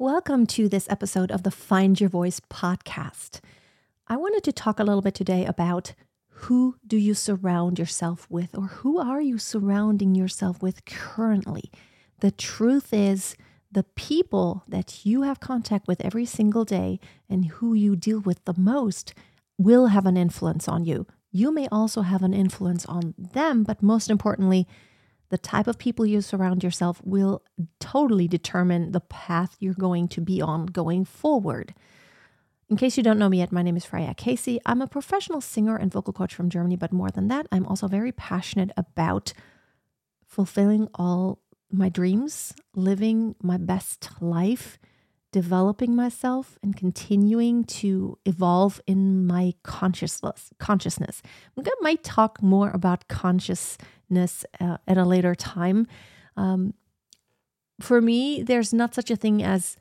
Welcome to this episode of the Find Your Voice podcast. I wanted to talk a little bit today about who do you surround yourself with or who are you surrounding yourself with currently? The truth is the people that you have contact with every single day and who you deal with the most will have an influence on you. You may also have an influence on them, but most importantly, the type of people you surround yourself will totally determine the path you're going to be on going forward. In case you don't know me yet, my name is Freya Casey. I'm a professional singer and vocal coach from Germany, but more than that, I'm also very passionate about fulfilling all my dreams, living my best life, developing myself and continuing to evolve in my consciousness consciousness. To might talk more about consciousness uh, at a later time. Um, for me, there's not such a thing as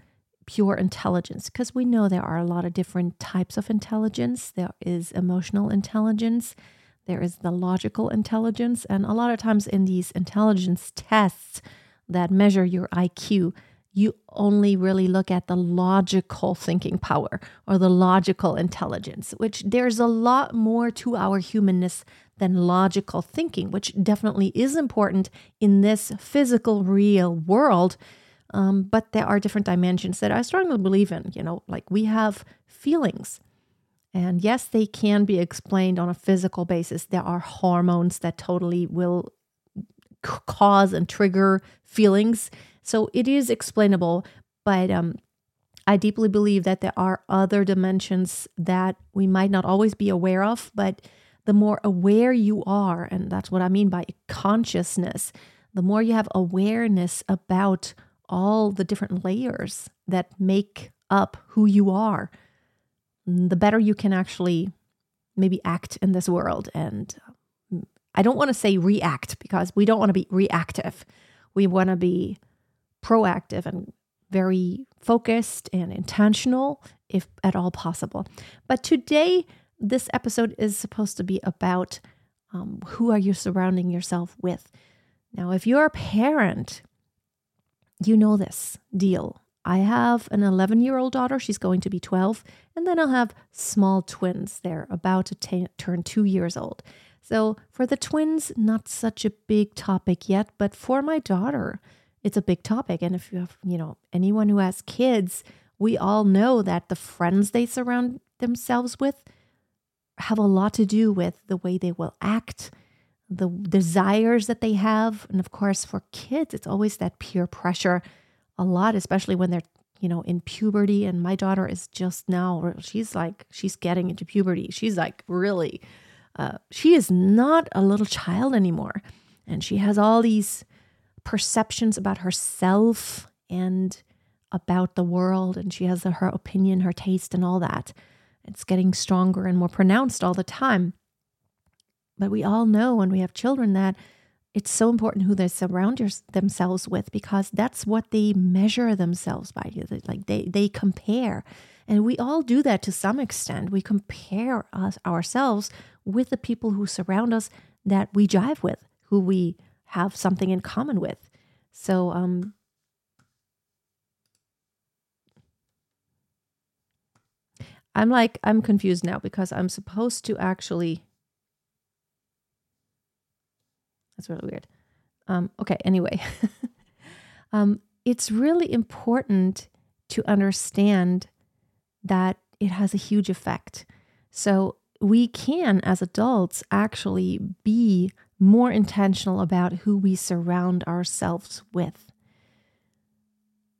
pure intelligence because we know there are a lot of different types of intelligence. There is emotional intelligence, there is the logical intelligence, and a lot of times in these intelligence tests that measure your IQ, you only really look at the logical thinking power or the logical intelligence, which there's a lot more to our humanness than logical thinking, which definitely is important in this physical, real world. Um, but there are different dimensions that I strongly believe in. You know, like we have feelings. And yes, they can be explained on a physical basis. There are hormones that totally will cause and trigger feelings so it is explainable, but um, I deeply believe that there are other dimensions that we might not always be aware of, but the more aware you are, and that's what I mean by consciousness, the more you have awareness about all the different layers that make up who you are, the better you can actually maybe act in this world. And um, I don't want to say react because we don't want to be reactive. We want to be proactive and very focused and intentional, if at all possible. But today, this episode is supposed to be about um, who are you surrounding yourself with. Now, if you're a parent, you know this deal. I have an 11 year old daughter. She's going to be 12. And then I'll have small twins. They're about to t- turn two years old. So for the twins, not such a big topic yet. But for my daughter, it's a big topic. And if you have, you know, anyone who has kids, we all know that the friends they surround themselves with have a lot to do with the way they will act, the desires that they have. And of course, for kids, it's always that peer pressure a lot, especially when they're, you know, in puberty. And my daughter is just now, she's like, she's getting into puberty. She's like, really, uh, she is not a little child anymore. And she has all these perceptions about herself and about the world. And she has her opinion, her taste, and all that. It's getting stronger and more pronounced all the time. But we all know when we have children that it's so important who they surround themselves with because that's what they measure themselves by. Like they, they compare. And we all do that to some extent. We compare us ourselves with the people who surround us that we jive with, who we have something in common with. So, um, I'm like, I'm confused now because I'm supposed to actually. That's really weird. Um, okay, anyway. um, it's really important to understand that it has a huge effect. So we can, as adults, actually be more intentional about who we surround ourselves with.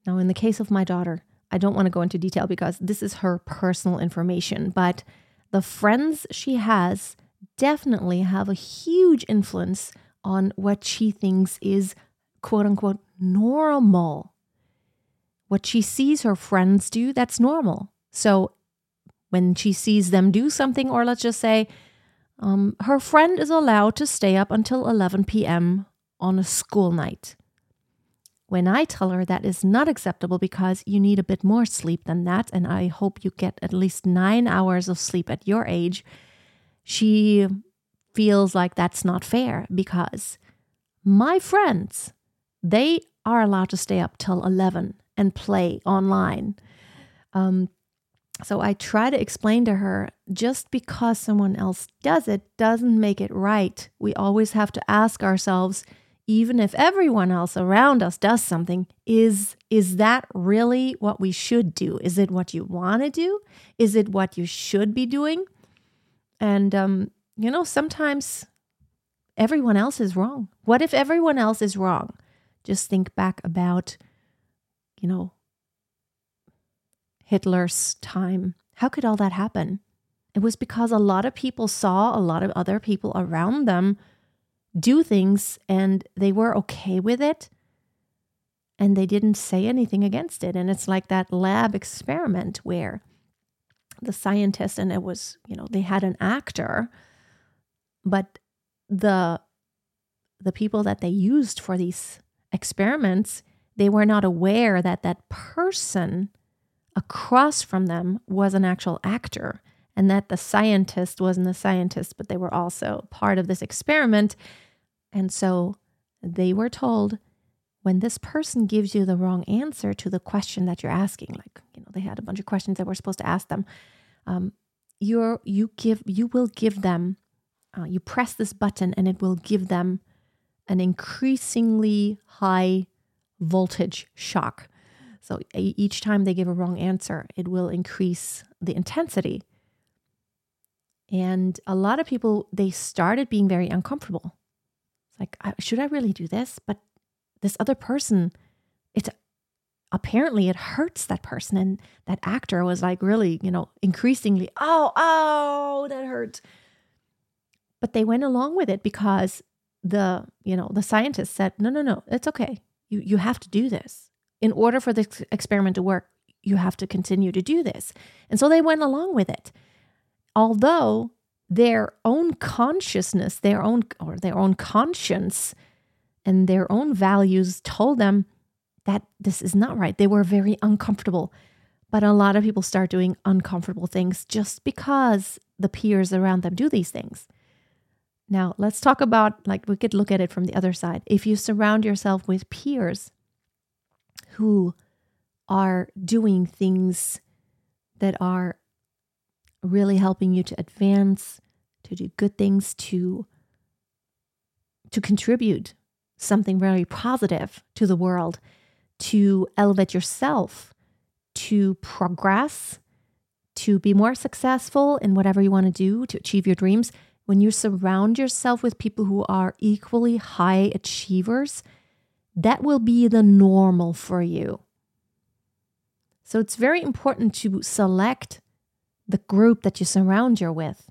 Now, in the case of my daughter, I don't want to go into detail because this is her personal information, but the friends she has definitely have a huge influence on what she thinks is quote unquote normal. What she sees her friends do, that's normal. So when she sees them do something, or let's just say um, her friend is allowed to stay up until 11 p.m. on a school night. When I tell her that is not acceptable because you need a bit more sleep than that, and I hope you get at least nine hours of sleep at your age, she feels like that's not fair because my friends, they are allowed to stay up till 11 and play online. Um, so I try to explain to her just because someone else does it doesn't make it right. We always have to ask ourselves, even if everyone else around us does something, is is that really what we should do? Is it what you want to do? Is it what you should be doing? And um, you know, sometimes everyone else is wrong. What if everyone else is wrong? Just think back about, you know, Hitler's time. How could all that happen? It was because a lot of people saw a lot of other people around them do things and they were okay with it and they didn't say anything against it. And it's like that lab experiment where the scientist and it was, you know, they had an actor, but the the people that they used for these experiments, they were not aware that that person across from them was an actual actor and that the scientist wasn't a scientist, but they were also part of this experiment. And so they were told when this person gives you the wrong answer to the question that you're asking, like, you know, they had a bunch of questions that we're supposed to ask them. Um, you're, you give, you will give them, uh, you press this button and it will give them an increasingly high voltage shock. So each time they give a wrong answer, it will increase the intensity. And a lot of people, they started being very uncomfortable. It's like, should I really do this? But this other person, it's apparently it hurts that person. And that actor was like really, you know, increasingly, oh, oh, that hurts. But they went along with it because the, you know, the scientist said, no, no, no, it's okay. You, you have to do this in order for this experiment to work, you have to continue to do this. And so they went along with it. Although their own consciousness, their own or their own conscience and their own values told them that this is not right. They were very uncomfortable. But a lot of people start doing uncomfortable things just because the peers around them do these things. Now, let's talk about like we could look at it from the other side. If you surround yourself with peers who are doing things that are really helping you to advance, to do good things, to to contribute something very positive to the world, to elevate yourself, to progress, to be more successful in whatever you want to do, to achieve your dreams. When you surround yourself with people who are equally high achievers, that will be the normal for you. So it's very important to select the group that you surround with,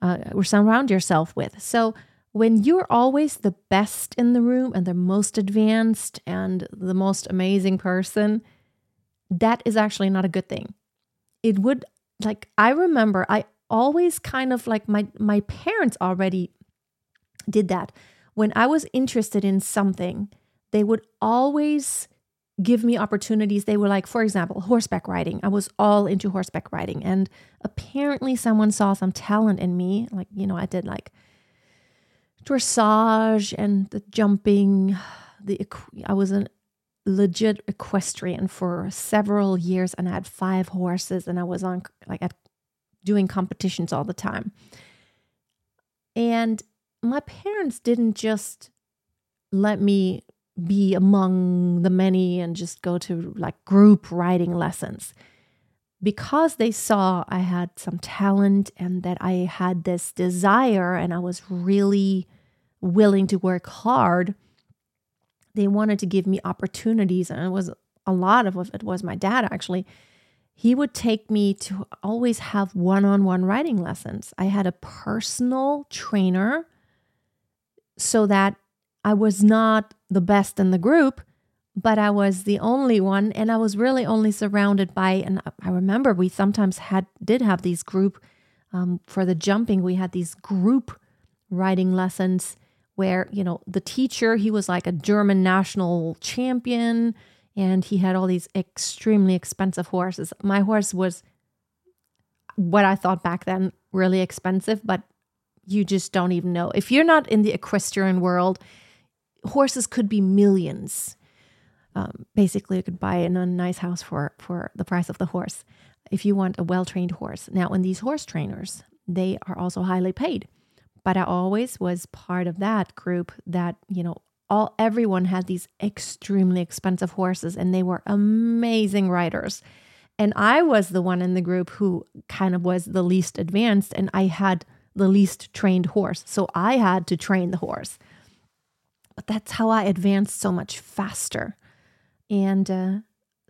uh, or surround yourself with. So when you're always the best in the room and the most advanced and the most amazing person, that is actually not a good thing. It would like I remember I always kind of like my my parents already did that. When I was interested in something, they would always give me opportunities. They were like, for example, horseback riding. I was all into horseback riding. And apparently, someone saw some talent in me. Like, you know, I did like dressage and the jumping. The I was a legit equestrian for several years, and I had five horses, and I was on like at doing competitions all the time. And my parents didn't just let me be among the many and just go to like group writing lessons. Because they saw I had some talent and that I had this desire and I was really willing to work hard, they wanted to give me opportunities. And it was a lot of it was my dad actually. He would take me to always have one on one writing lessons. I had a personal trainer so that I was not the best in the group, but I was the only one and I was really only surrounded by and I remember we sometimes had did have these group um, for the jumping we had these group riding lessons where you know the teacher he was like a German national champion and he had all these extremely expensive horses. My horse was what I thought back then really expensive, but you just don't even know. If you're not in the equestrian world, horses could be millions. um, basically you could buy a nice house for for the price of the horse if you want a well-trained horse. Now in these horse trainers they are also highly paid. But i always was part of that group that you know all everyone had these extremely expensive horses and they were amazing riders. And i was the one in the group who kind of was the least advanced and i had the least trained horse. So i had to train the horse but that's how i advanced so much faster and uh,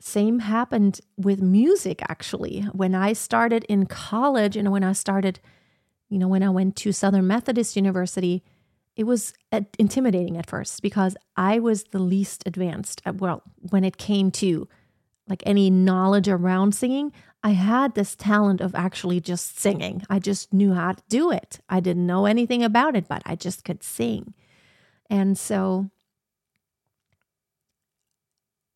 same happened with music, actually. When I started in college and when I started, you know, when I went to Southern Methodist University, it was intimidating at first because I was the least advanced. Well, when it came to like any knowledge around singing, I had this talent of actually just singing. I just knew how to do it. I didn't know anything about it, but I just could sing. And so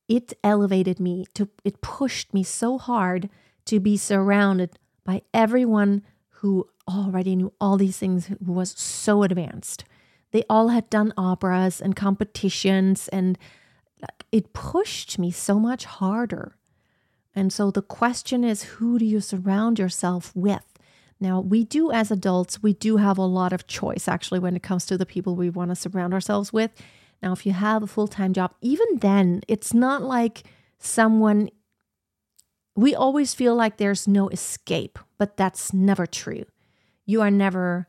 it elevated me to it pushed me so hard to be surrounded by everyone who already knew all these things who was so advanced. They all had done operas and competitions and it pushed me so much harder. And so the question is who do you surround yourself with now we do as adults we do have a lot of choice actually when it comes to the people we want to surround ourselves with now, if you have a full time job, even then, it's not like someone, we always feel like there's no escape, but that's never true. You are never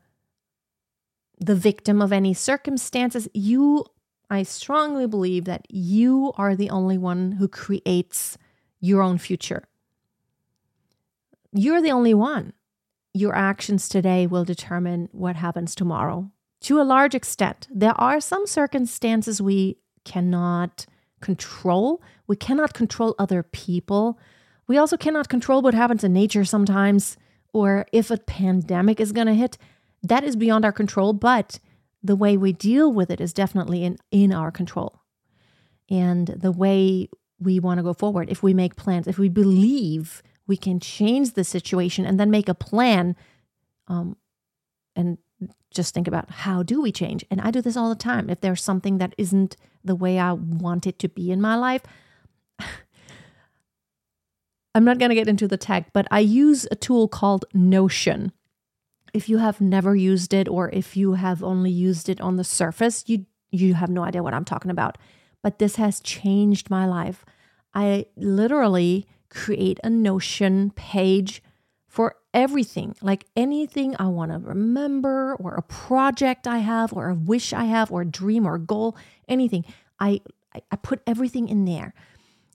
the victim of any circumstances. You, I strongly believe that you are the only one who creates your own future. You're the only one. Your actions today will determine what happens tomorrow to a large extent. There are some circumstances we cannot control. We cannot control other people. We also cannot control what happens in nature sometimes, or if a pandemic is going to hit. That is beyond our control, but the way we deal with it is definitely in, in our control. And the way we want to go forward, if we make plans, if we believe we can change the situation and then make a plan um, and just think about how do we change? And I do this all the time. If there's something that isn't the way I want it to be in my life, I'm not going to get into the tech, but I use a tool called Notion. If you have never used it or if you have only used it on the surface, you you have no idea what I'm talking about. But this has changed my life. I literally create a Notion page for everything, like anything I want to remember, or a project I have, or a wish I have, or a dream or a goal, anything. I, I put everything in there.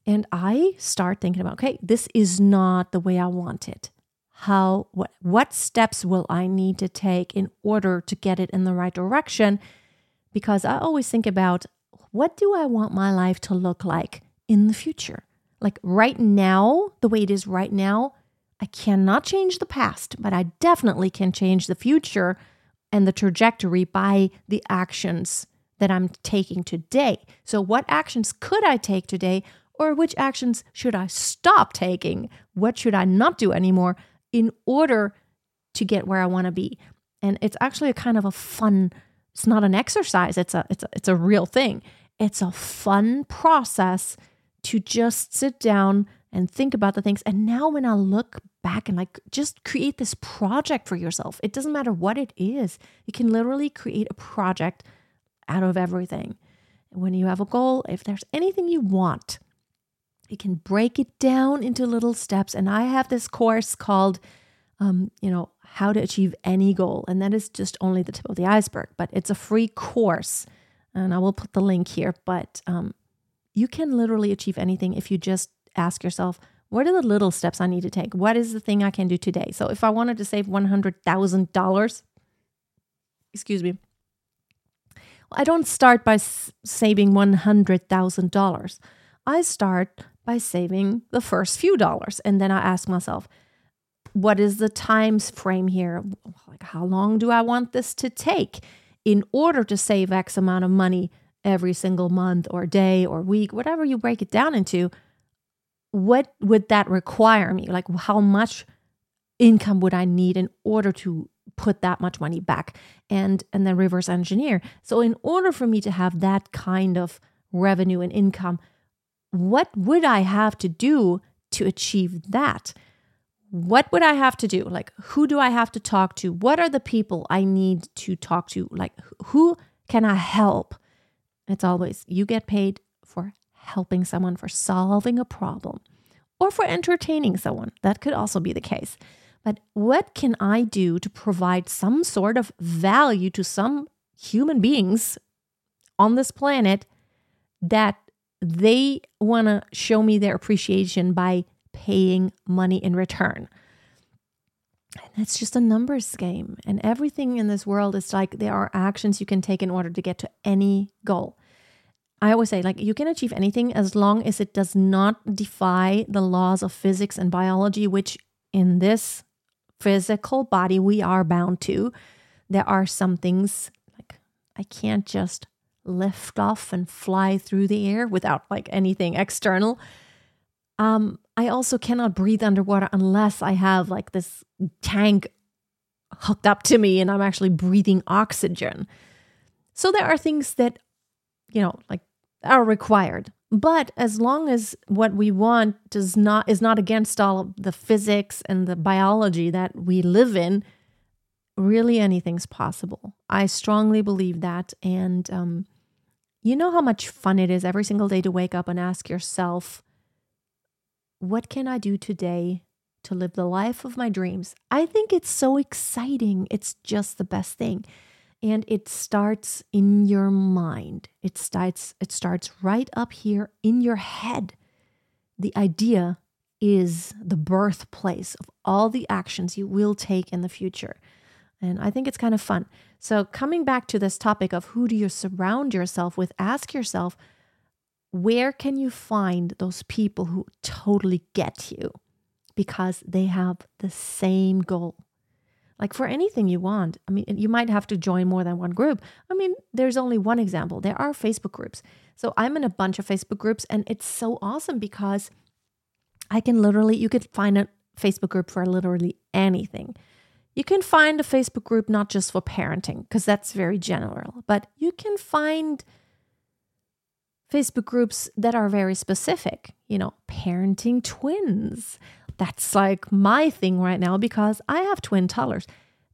And I start thinking about, okay, this is not the way I want it. How, what, what steps will I need to take in order to get it in the right direction? Because I always think about what do I want my life to look like in the future? Like right now, the way it is right now, I cannot change the past, but I definitely can change the future and the trajectory by the actions that I'm taking today. So, what actions could I take today, or which actions should I stop taking? What should I not do anymore in order to get where I want to be? And it's actually a kind of a fun. It's not an exercise. It's a it's a, it's a real thing. It's a fun process to just sit down and think about the things. And now when I look back and like just create this project for yourself, it doesn't matter what it is. You can literally create a project out of everything. When you have a goal, if there's anything you want, you can break it down into little steps. And I have this course called, um, you know, how to achieve any goal. And that is just only the tip of the iceberg, but it's a free course. And I will put the link here. But um, you can literally achieve anything if you just ask yourself, what are the little steps I need to take? What is the thing I can do today? So if I wanted to save $100,000, excuse me, I don't start by saving $100,000. I start by saving the first few dollars. And then I ask myself, what is the time frame here? Like, how long do I want this to take in order to save X amount of money every single month or day or week, whatever you break it down into? what would that require me? Like, how much income would I need in order to put that much money back and and then reverse engineer so in order for me to have that kind of revenue and income what would I have to do to achieve that? What would I have to do? Like, who do I have to talk to? What are the people I need to talk to? Like, who can I help? It's always you get paid for helping someone, for solving a problem, or for entertaining someone. That could also be the case. But what can I do to provide some sort of value to some human beings on this planet that they want to show me their appreciation by paying money in return. And that's just a numbers game. And everything in this world is like there are actions you can take in order to get to any goal. I always say, like, you can achieve anything as long as it does not defy the laws of physics and biology, which in this physical body we are bound to. There are some things like I can't just lift off and fly through the air without like anything external. Um, I also cannot breathe underwater unless I have like this tank hooked up to me and I'm actually breathing oxygen. So there are things that, you know, like are required. But as long as what we want does not is not against all the physics and the biology that we live in, really anything's possible. I strongly believe that. And um, you know how much fun it is every single day to wake up and ask yourself, what can I do today to live the life of my dreams? I think it's so exciting. It's just the best thing. And it starts in your mind. It starts it starts right up here in your head. The idea is the birthplace of all the actions you will take in the future. And I think it's kind of fun. So, coming back to this topic of who do you surround yourself with, ask yourself, where can you find those people who totally get you because they have the same goal? Like for anything you want, I mean, you might have to join more than one group. I mean, there's only one example. There are Facebook groups. So I'm in a bunch of Facebook groups, and it's so awesome because I can literally, you could find a Facebook group for literally anything. You can find a Facebook group not just for parenting, because that's very general, but you can find Facebook groups that are very specific, you know, parenting twins. That's like my thing right now because I have twin toddlers.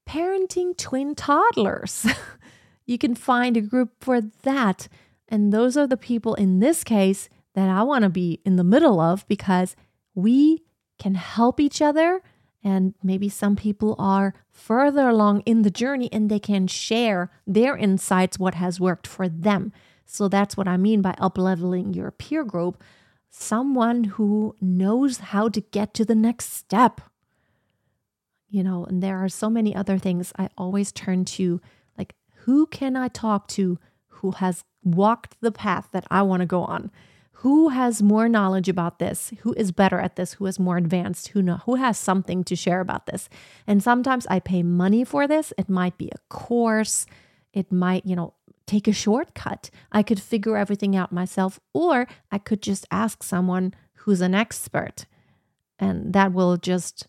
Parenting twin toddlers. you can find a group for that. And those are the people in this case that I want to be in the middle of because we can help each other and maybe some people are further along in the journey and they can share their insights, what has worked for them. So that's what I mean by up leveling your peer group. Someone who knows how to get to the next step. You know, and there are so many other things I always turn to like, who can I talk to who has walked the path that I want to go on? who has more knowledge about this? Who is better at this? Who is more advanced? Who know who has something to share about this? And sometimes i pay money for this. It might be a course. It might you know take a shortcut i could figure everything out myself or i could just ask someone who's an expert and that will just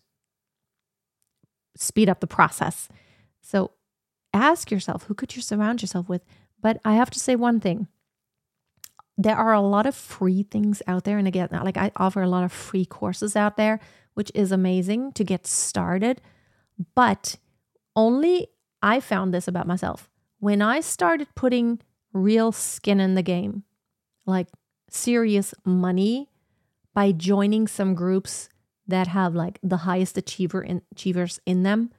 speed up the process so ask yourself who could you surround yourself with but i have to say one thing there are a lot of free things out there. And again, like I offer a lot of free courses out there, which is amazing to get started. But only I found this about myself. When I started putting real skin in the game, like serious money, by joining some groups that have like the highest achiever in, achievers in them,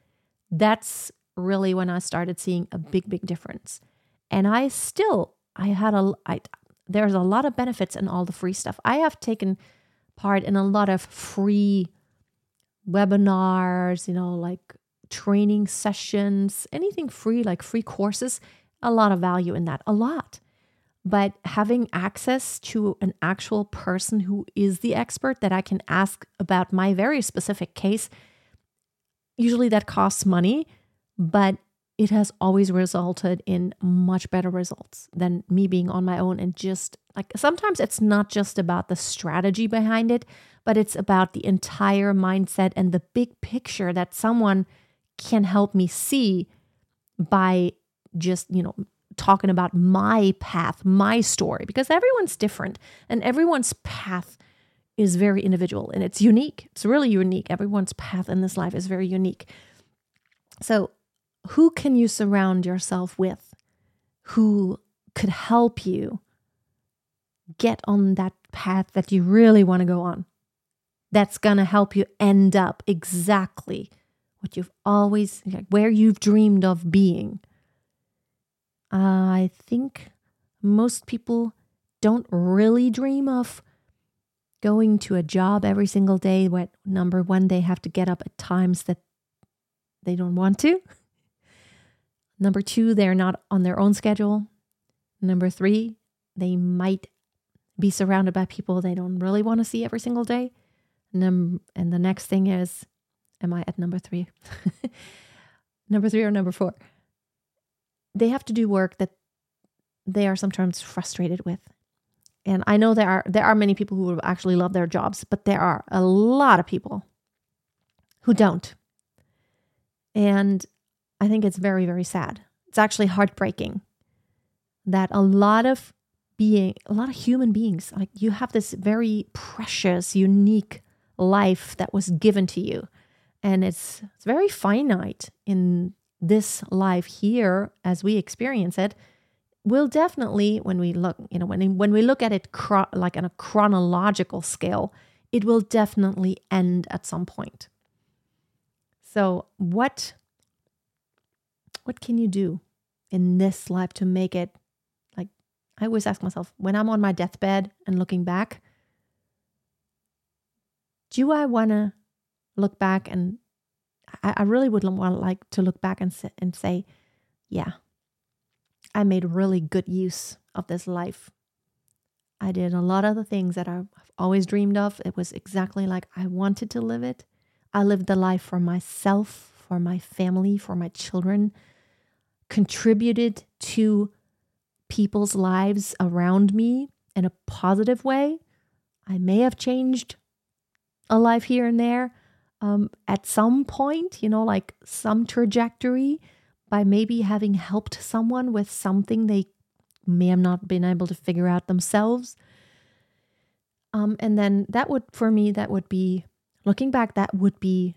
that's really when I started seeing a big, big difference. And I still, I had a, I, there's a lot of benefits in all the free stuff. I have taken part in a lot of free webinars, you know, like training sessions, anything free, like free courses, a lot of value in that, a lot. But having access to an actual person who is the expert that I can ask about my very specific case, usually that costs money, but it has always resulted in much better results than me being on my own and just like sometimes it's not just about the strategy behind it, but it's about the entire mindset and the big picture that someone can help me see by just, you know, talking about my path, my story, because everyone's different and everyone's path is very individual and it's unique. It's really unique. Everyone's path in this life is very unique. So, who can you surround yourself with who could help you get on that path that you really want to go on? That's going to help you end up exactly what you've always, like, where you've dreamed of being. Uh, I think most people don't really dream of going to a job every single day where number one they have to get up at times that they don't want to. Number two they're not on their own schedule. Number three they might be surrounded by people they don't really want to see every single day. And, then, and the next thing is am i at number three number three or number four they have to do work that they are sometimes frustrated with and I know there are there are many people who actually love their jobs, but there are a lot of people who don't. And I think it's very very sad. It's actually heartbreaking that a lot of being a lot of human beings like you have this very precious unique life that was given to you and it's it's very finite in this life here as we experience it. Will definitely when we look you know when when we look at it like on a chronological scale it will definitely end at some point. So what what can you do in this life to make it like i always ask myself when i'm on my deathbed and looking back do i want to look back and I, I really would want like to look back and, sit and say yeah I made really good use of this life. I did a lot of the things that I've always dreamed of. It was exactly like I wanted to live it. I lived the life for myself, for my family, for my children, contributed to people's lives around me in a positive way. I may have changed a life here and there um, at some point, you know, like some trajectory by maybe having helped someone with something they may have not been able to figure out themselves. Um, and then that would, for me, that would be looking back, that would be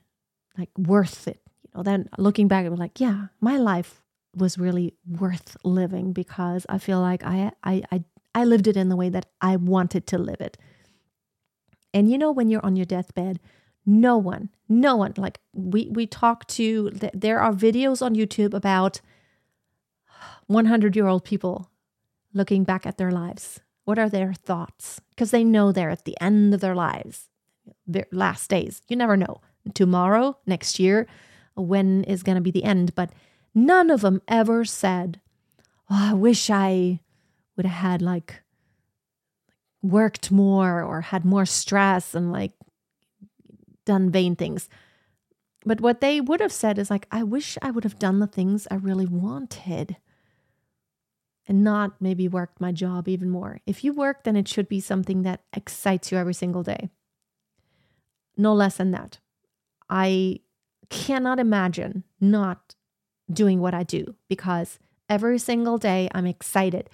like worth it. You know, then looking back, it was like, yeah, my life was really worth living because I feel like I, I, I, I lived it in the way that I wanted to live it. And you know, when you're on your deathbed, no one, no one. Like we we talk to. There are videos on YouTube about 100 year old people looking back at their lives. What are their thoughts? Because they know they're at the end of their lives, their last days. You never know. Tomorrow, next year, when is going to be the end? But none of them ever said, oh, I wish I would have had like worked more or had more stress and like done vain things. But what they would have said is like, I wish I would have done the things I really wanted and not maybe worked my job even more. If you work, then it should be something that excites you every single day. No less than that. I cannot imagine not doing what I do because every single day I'm excited.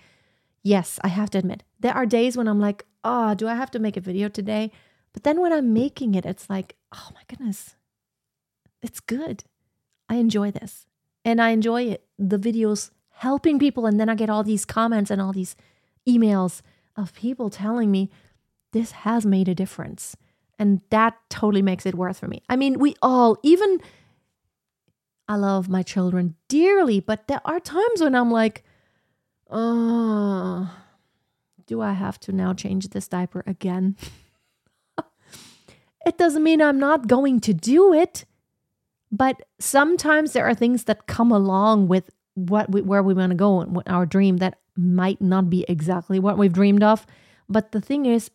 Yes, I have to admit, there are days when I'm like, oh, do I have to make a video today? But then when I'm making it, it's like, oh my goodness, it's good. I enjoy this. And I enjoy it, the videos helping people. And then I get all these comments and all these emails of people telling me this has made a difference. And that totally makes it worth for me. I mean, we all, even I love my children dearly, but there are times when I'm like, oh, do I have to now change this diaper again? It doesn't mean I'm not going to do it. But sometimes there are things that come along with what we, where we want to go and our dream that might not be exactly what we've dreamed of. But the thing is,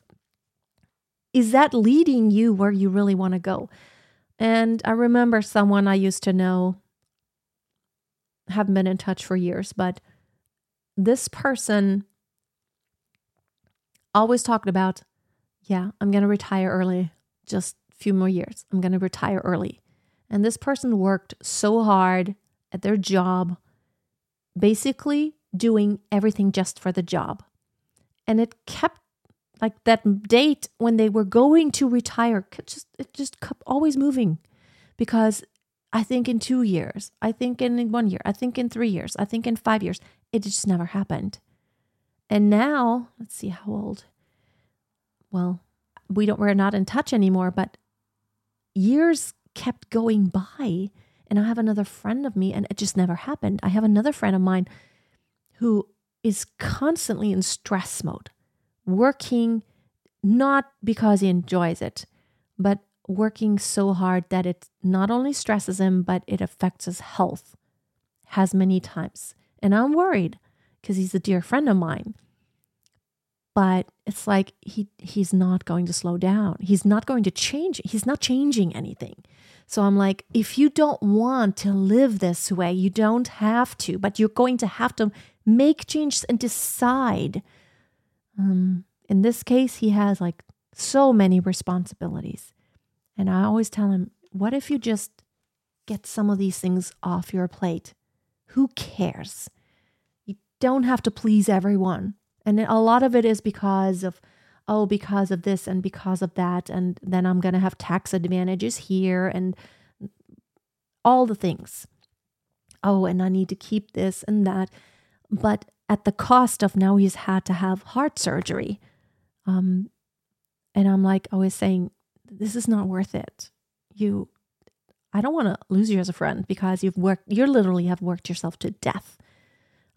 is that leading you where you really want to go? And I remember someone I used to know, haven't been in touch for years, but this person always talked about, yeah, I'm going to retire early just a few more years. I'm going to retire early. And this person worked so hard at their job, basically doing everything just for the job. And it kept like that date when they were going to retire, just it just kept always moving because I think in two years, I think in one year, I think in three years, I think in five years, it just never happened. And now, let's see how old. Well, we don't we're not in touch anymore, but years kept going by and I have another friend of me and it just never happened. I have another friend of mine who is constantly in stress mode, working not because he enjoys it, but working so hard that it not only stresses him, but it affects his health, has many times. And I'm worried because he's a dear friend of mine. But it's like he he's not going to slow down. He's not going to change. He's not changing anything. So I'm like, if you don't want to live this way, you don't have to, but you're going to have to make changes and decide. Um, in this case, he has like so many responsibilities. And I always tell him, what if you just get some of these things off your plate? Who cares? You don't have to please everyone. And a lot of it is because of, oh, because of this and because of that. And then I'm going to have tax advantages here and all the things. Oh, and I need to keep this and that. But at the cost of now he's had to have heart surgery. Um, and I'm like always saying, this is not worth it. You, I don't want to lose you as a friend because you've worked, you literally have worked yourself to death.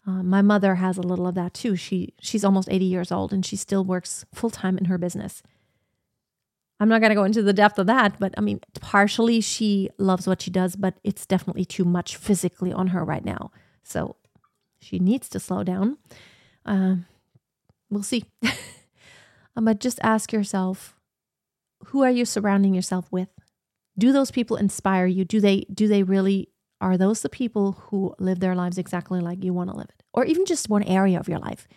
Uh, my mother has a little of that too. She she's almost 80 years old and she still works full time in her business. I'm not going to go into the depth of that, but I mean, partially she loves what she does, but it's definitely too much physically on her right now. So she needs to slow down. Uh, we'll see. um, but just ask yourself who are you surrounding yourself with? Do those people inspire you? Do they do they really are those the people who live their lives exactly like you want to live it? Or even just one area of your life?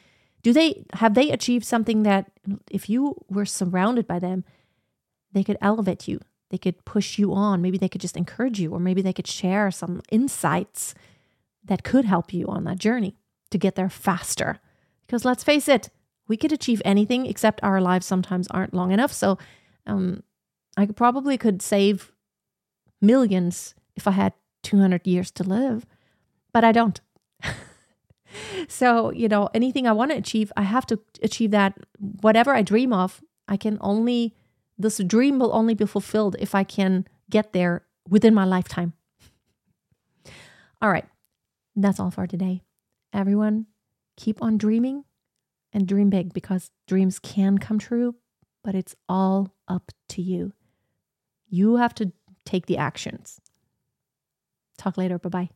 Do they have they achieved something that if you were surrounded by them, they could elevate you? They could push you on. Maybe they could just encourage you, or maybe they could share some insights that could help you on that journey to get there faster. Because let's face it, we could achieve anything except our lives sometimes aren't long enough. So um, I probably could save millions if I had 200 years to live, but I don't. So, you know, anything I want to achieve, I have to achieve that. Whatever I dream of, I can only, this dream will only be fulfilled if I can get there within my lifetime. All right. That's all for today. Everyone, keep on dreaming and dream big because dreams can come true, but it's all up to you. You have to take the actions. Talk later. Bye bye.